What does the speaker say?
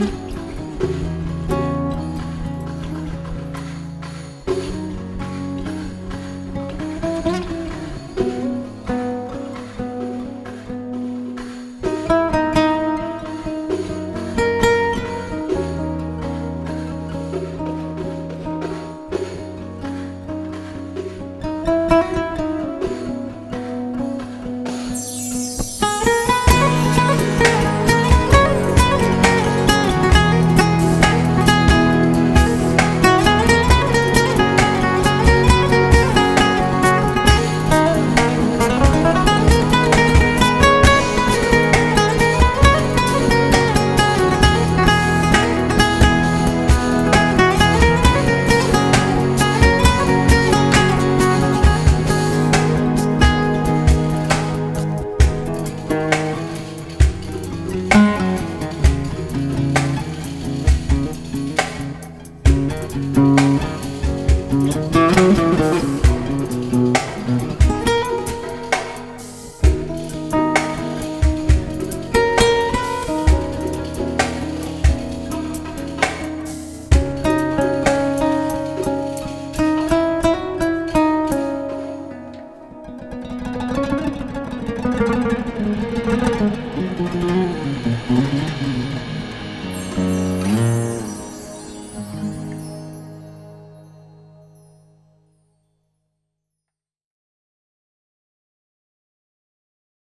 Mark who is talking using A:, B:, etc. A: time.